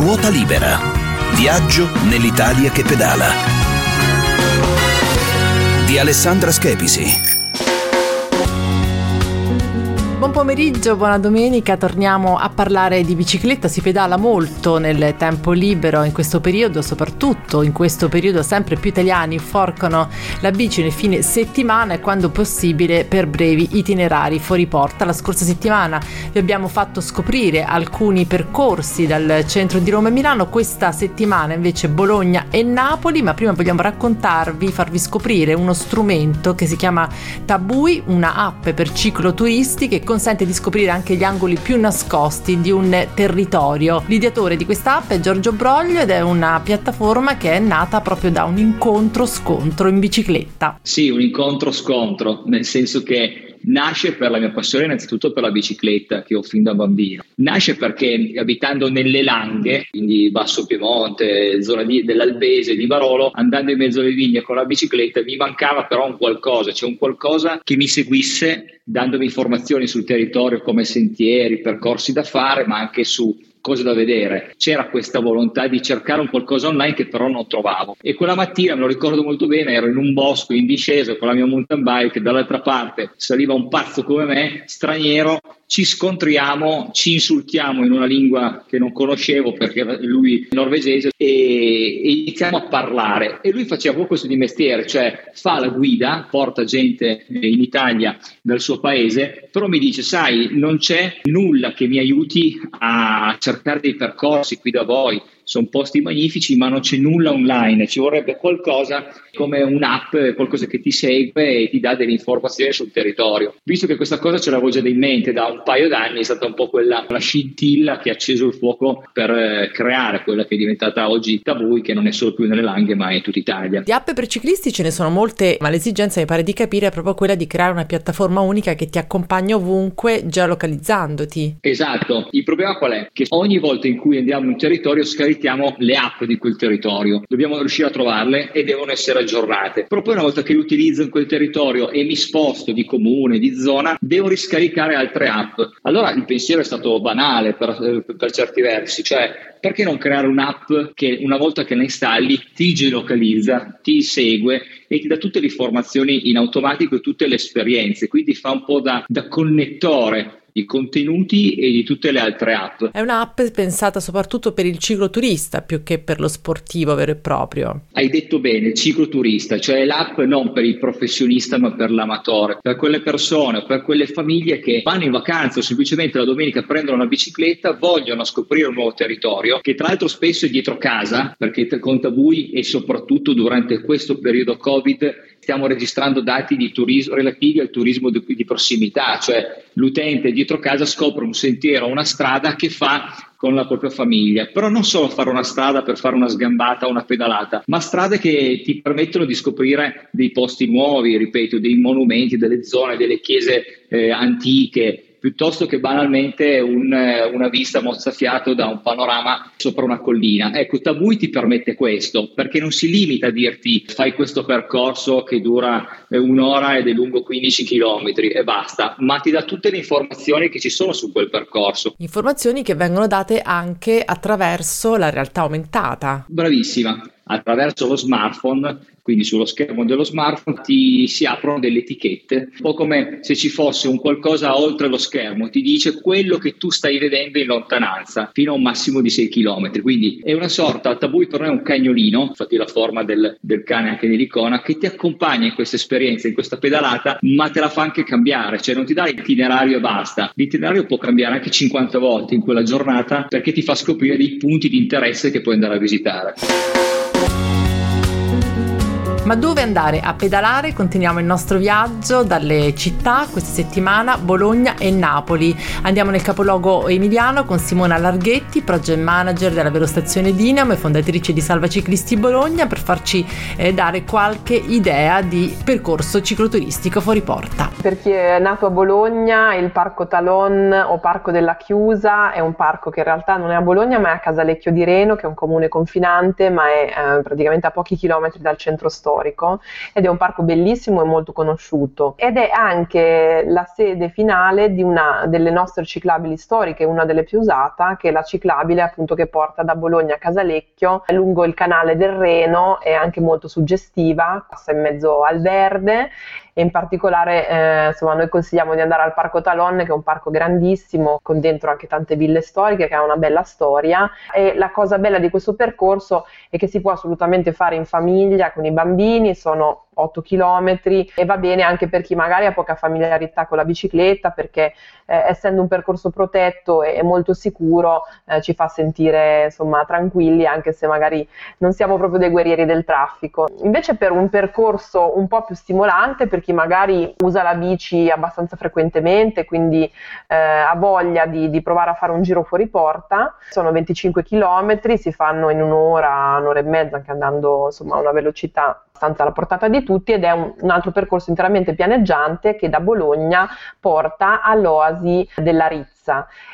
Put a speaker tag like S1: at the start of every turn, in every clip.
S1: Ruota libera. Viaggio nell'Italia che pedala. Di Alessandra Schepisi.
S2: Buon pomeriggio, buona domenica, torniamo a parlare di bicicletta, si pedala molto nel tempo libero in questo periodo, soprattutto in questo periodo. Sempre più italiani forcano la bici nel fine settimana e quando possibile per brevi itinerari fuori porta. La scorsa settimana vi abbiamo fatto scoprire alcuni percorsi dal centro di Roma e Milano, questa settimana invece Bologna e Napoli, ma prima vogliamo raccontarvi, farvi scoprire uno strumento che si chiama Tabui, una app per cicloturisti che consente di scoprire anche gli angoli più nascosti di un territorio. L'ideatore di questa app è Giorgio Broglio ed è una piattaforma che è nata proprio da un incontro-scontro in bicicletta.
S3: Sì, un incontro-scontro, nel senso che nasce per la mia passione innanzitutto per la bicicletta che ho fin da bambino. Nasce perché abitando nelle Langhe, quindi Basso Piemonte, zona di, dell'Albese, di Barolo, andando in mezzo alle vigne con la bicicletta mi mancava però un qualcosa, cioè un qualcosa che mi seguisse dandomi informazioni sul territorio come sentieri, percorsi da fare, ma anche su cose da vedere. C'era questa volontà di cercare un qualcosa online che però non trovavo. E quella mattina, me lo ricordo molto bene, ero in un bosco in discesa con la mia mountain bike, dall'altra parte saliva un pazzo come me, straniero, ci scontriamo, ci insultiamo in una lingua che non conoscevo perché lui è norvegese e, e iniziamo a parlare. E lui faceva proprio questo di mestiere, cioè fa la guida, porta gente in Italia dal suo paese, però mi dice, sai, non c'è nulla che mi aiuti a cercare dei percorsi qui da voi sono posti magnifici, ma non c'è nulla online, ci vorrebbe qualcosa come un'app, qualcosa che ti segue e ti dà delle informazioni sul territorio. Visto che questa cosa ce l'avevo già in mente da un paio d'anni, è stata un po' quella la scintilla che ha acceso il fuoco per eh, creare quella che è diventata oggi Tabui, che non è solo più nelle Langhe, ma è in tutta Italia.
S2: Di app per ciclisti ce ne sono molte, ma l'esigenza mi pare di capire è proprio quella di creare una piattaforma unica che ti accompagna ovunque, geolocalizzandoti.
S3: Esatto. Il problema qual è? Che ogni volta in cui andiamo in un territorio scarichiamo cerchiamo le app di quel territorio. Dobbiamo riuscire a trovarle e devono essere aggiornate. Però poi una volta che le utilizzo in quel territorio e mi sposto di comune, di zona, devo riscaricare altre app. Allora il pensiero è stato banale per, per certi versi, cioè perché non creare un'app che una volta che la installi ti geolocalizza, ti segue e ti dà tutte le informazioni in automatico e tutte le esperienze, quindi fa un po' da, da connettore di contenuti e di tutte le altre app.
S2: È un'app pensata soprattutto per il cicloturista più che per lo sportivo vero e proprio.
S3: Hai detto bene, cicloturista, cioè l'app non per il professionista ma per l'amatore, per quelle persone, per quelle famiglie che vanno in vacanza o semplicemente la domenica prendono una bicicletta, vogliono scoprire un nuovo territorio che tra l'altro spesso è dietro casa perché con Tabui e soprattutto durante questo periodo Covid stiamo registrando dati turismo, relativi al turismo di, di prossimità, cioè l'utente dietro casa scopre un sentiero, una strada che fa con la propria famiglia, però non solo fare una strada per fare una sgambata o una pedalata, ma strade che ti permettono di scoprire dei posti nuovi, ripeto, dei monumenti, delle zone, delle chiese eh, antiche, piuttosto che banalmente un, una vista mozzafiato da un panorama sopra una collina. Ecco, Tabui ti permette questo, perché non si limita a dirti fai questo percorso che dura eh, un'ora ed è lungo 15 km e basta, ma ti dà tutte le informazioni che ci sono su quel percorso.
S2: Informazioni che vengono date anche attraverso la realtà aumentata.
S3: Bravissima attraverso lo smartphone, quindi sullo schermo dello smartphone, ti si aprono delle etichette, un po' come se ci fosse un qualcosa oltre lo schermo, ti dice quello che tu stai vedendo in lontananza, fino a un massimo di 6 km. Quindi è una sorta, Tabui per noi è un cagnolino, infatti la forma del, del cane anche nell'icona, che ti accompagna in questa esperienza, in questa pedalata, ma te la fa anche cambiare, cioè non ti dà l'itinerario e basta. L'itinerario può cambiare anche 50 volte in quella giornata perché ti fa scoprire dei punti di interesse che puoi andare a visitare.
S2: Ma dove andare a pedalare? Continuiamo il nostro viaggio dalle città questa settimana Bologna e Napoli. Andiamo nel capoluogo emiliano con Simona Larghetti, project manager della Velostazione Dinamo e fondatrice di Salva Ciclisti Bologna per farci eh, dare qualche idea di percorso cicloturistico fuori porta.
S4: Per chi è nato a Bologna, il Parco Talon o Parco della Chiusa è un parco che in realtà non è a Bologna ma è a Casalecchio di Reno che è un comune confinante ma è eh, praticamente a pochi chilometri dal centro storico storico ed è un parco bellissimo e molto conosciuto. Ed è anche la sede finale di una delle nostre ciclabili storiche, una delle più usate, che è la ciclabile appunto che porta da Bologna a Casalecchio lungo il canale del Reno, è anche molto suggestiva, passa in mezzo al verde e in particolare eh, insomma, noi consigliamo di andare al Parco Talon che è un parco grandissimo con dentro anche tante ville storiche che ha una bella storia. E la cosa bella di questo percorso è che si può assolutamente fare in famiglia con i bambini, sono 8 km e va bene anche per chi magari ha poca familiarità con la bicicletta perché eh, essendo un percorso protetto e, molto sicuro eh, ci fa sentire insomma tranquilli anche se magari non siamo proprio dei guerrieri del traffico. Invece per un percorso un po' più stimolante per chi magari usa la bici abbastanza frequentemente quindi eh, ha voglia di, di provare a fare un giro fuori porta, sono 25 km, si fanno in un'ora, un'ora e mezza anche andando insomma a una velocità abbastanza alla portata di tutti ed è un, un, altro percorso interamente pianeggiante che da Bologna porta all'oasi della Rizza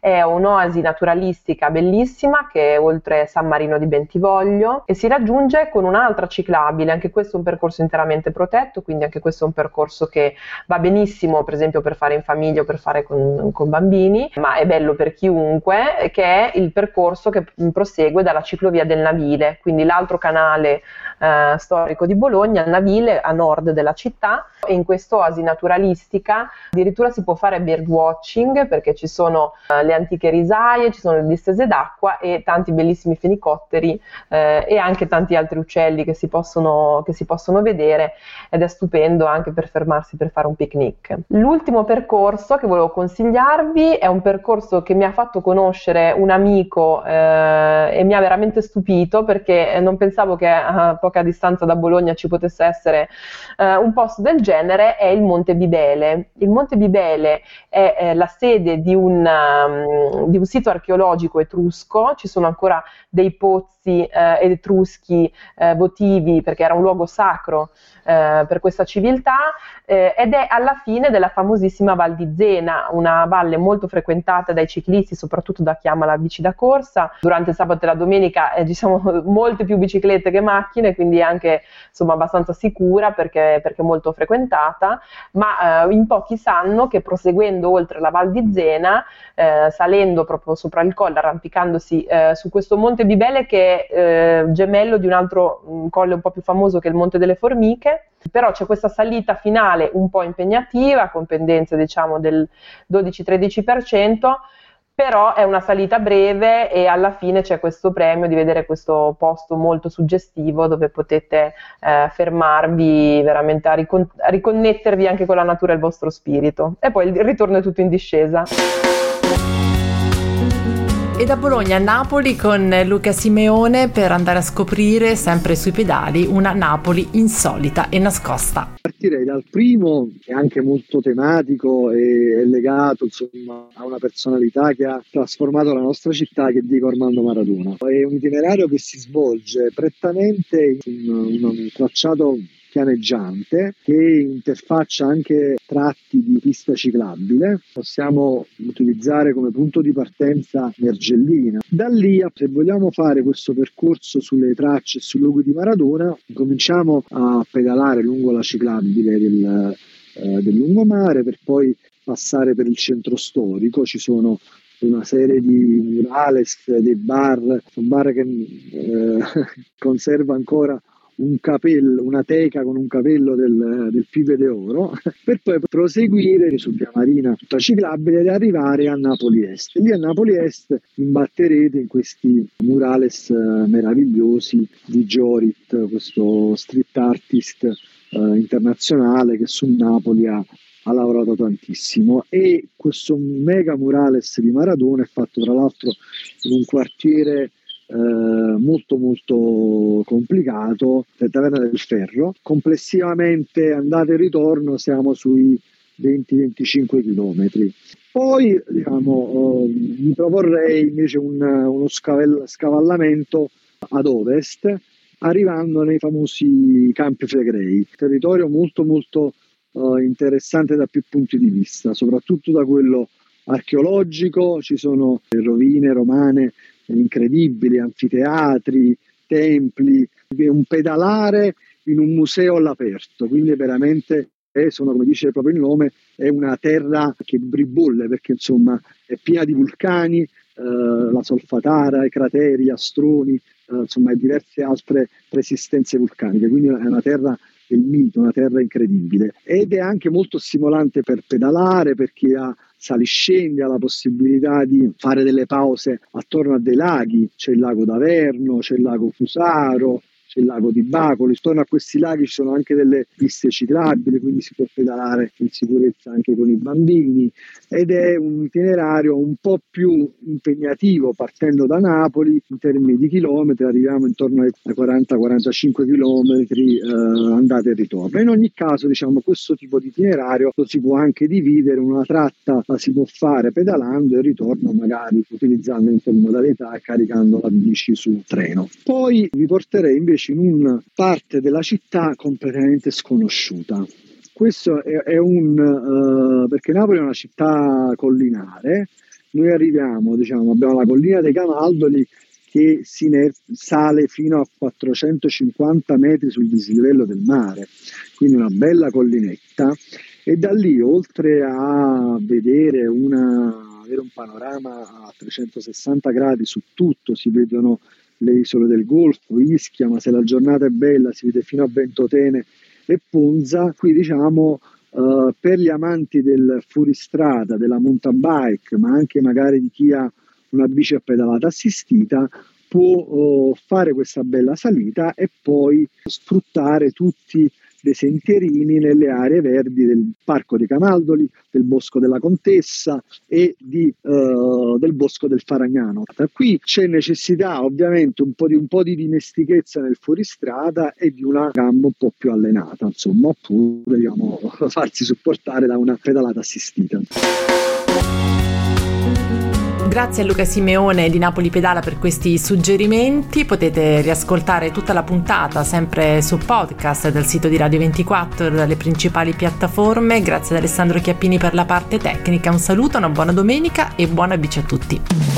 S4: è un'oasi naturalistica bellissima che è oltre San Marino di Bentivoglio e si raggiunge con un'altra ciclabile, anche questo è un percorso interamente protetto, quindi anche questo è un percorso che va benissimo per esempio per fare in famiglia o per fare con, con bambini, ma è bello per chiunque, che è il percorso che prosegue dalla ciclovia del Navile, quindi l'altro canale eh, storico di Bologna, il Navile a nord della città e in quest'oasi naturalistica addirittura si può fare birdwatching perché ci sono eh, le antiche risaie, ci sono le distese d'acqua e tanti bellissimi fenicotteri eh, e anche tanti altri uccelli che si, possono, che si possono vedere ed è stupendo anche per fermarsi per fare un picnic. L'ultimo percorso che volevo consigliarvi è un percorso che mi ha fatto conoscere un amico eh, e mi ha veramente stupito perché non pensavo che a poca distanza da Bologna ci potesse essere eh, un posto del genere, è il Monte Bibele. Il Monte Bibele è eh, la sede di un, um, di un sito archeologico etrusco, ci sono ancora dei pozzi eh, etruschi eh, votivi perché era un luogo sacro eh, per questa civiltà eh, ed è alla fine della famosissima Val di Zena, una valle molto frequentata dai ciclisti, soprattutto da chi ama la bici da corsa. Durante il sabato e la domenica eh, ci sono molte più biciclette che macchine, quindi anche insomma, abbastanza sicura perché, perché, molto frequentata, ma eh, in pochi sanno che proseguendo oltre la Val di Zena, eh, salendo proprio sopra il colle, arrampicandosi eh, su questo monte Bibele che è eh, gemello di un altro un colle un po' più famoso che è il Monte delle Formiche, però c'è questa salita finale un po' impegnativa, con pendenze diciamo del 12-13%, però è una salita breve e alla fine c'è questo premio di vedere questo posto molto suggestivo dove potete eh, fermarvi veramente a, ricon- a riconnettervi anche con la natura e il vostro spirito. E poi il ritorno è tutto in discesa.
S2: E da Bologna a Napoli con Luca Simeone per andare a scoprire sempre sui pedali una Napoli insolita e nascosta.
S5: Partirei dal primo, che è anche molto tematico e legato insomma, a una personalità che ha trasformato la nostra città, che è Diego Armando Maradona. È un itinerario che si svolge prettamente in un tracciato pianeggiante che interfaccia anche tratti di pista ciclabile. Possiamo utilizzare come punto di partenza Mergellina. Da lì, se vogliamo fare questo percorso sulle tracce e sul luogo di Maradona, cominciamo a pedalare lungo la ciclabile del, eh, del lungomare per poi passare per il centro storico. Ci sono una serie di murales, dei bar, un bar che eh, conserva ancora un capello, una teca con un capello del, del Pive d'Oro, per poi proseguire su Via Marina tutta ciclabile ed arrivare a Napoli Est. Lì a Napoli Est imbatterete in questi murales eh, meravigliosi di Jorit, questo street artist eh, internazionale che su Napoli ha ha lavorato tantissimo e questo mega murales di Maradona è fatto tra l'altro in un quartiere eh, molto molto complicato, Taverna del Ferro. Complessivamente andata e ritorno siamo sui 20-25 km. Poi diciamo, eh, mi proporrei invece un, uno scavel- scavallamento ad ovest, arrivando nei famosi Campi Flegrei, territorio molto molto uh, interessante da più punti di vista, soprattutto da quello archeologico, ci sono rovine romane incredibili, anfiteatri, templi, un pedalare in un museo all'aperto, quindi veramente è, sono, come dice proprio il nome, è una terra che bribolle perché insomma è piena di vulcani, eh, la solfatara, i crateri, gli astroni, eh, insomma e diverse altre persistenze vulcaniche, quindi è una terra del mito, una terra incredibile. Ed è anche molto stimolante per pedalare, per chi ha saliscendi, ha la possibilità di fare delle pause attorno a dei laghi, c'è il lago d'Averno, c'è il lago Fusaro, c'è il lago di Bacoli, intorno a questi laghi ci sono anche delle piste ciclabili, quindi si può pedalare in sicurezza anche con i bambini ed è un itinerario un po' più impegnativo partendo da Napoli in termini di chilometri, arriviamo intorno ai 40-45 chilometri eh, andata e ritorno. In ogni caso diciamo questo tipo di itinerario lo si può anche dividere, una tratta la si può fare pedalando e il ritorno magari utilizzando in modalità caricando la bici sul treno. Poi vi porterei invece invece in una parte della città completamente sconosciuta. Questo è, è un uh, perché Napoli è una città collinare. Noi arriviamo, diciamo, abbiamo la collina dei Camaldoli che si sale fino a 450 metri sul dislivello del mare, quindi una bella collinetta. E da lì, oltre a vedere una, avere un panorama a 360 gradi su tutto, si vedono le isole del Golfo, Ischia, ma se la giornata è bella si vede fino a Ventotene e Ponza. Qui diciamo uh, per gli amanti del fuoristrada, della mountain bike, ma anche magari di chi ha una bici a pedalata assistita, può uh, fare questa bella salita e poi sfruttare tutti dei sentierini nelle aree verdi del Parco dei Camaldoli, del Bosco della Contessa e di, uh, del Bosco del Faragnano. Qui c'è necessità ovviamente un po' di, un po' di dimestichezza nel fuoristrada e di una gamma un po' più allenata, insomma, oppure diciamo, farsi supportare da una pedalata assistita.
S2: Grazie a Luca Simeone di Napoli Pedala per questi suggerimenti. Potete riascoltare tutta la puntata sempre su podcast dal sito di Radio 24 dalle principali piattaforme. Grazie ad Alessandro Chiappini per la parte tecnica. Un saluto, una buona domenica e buona bici a tutti.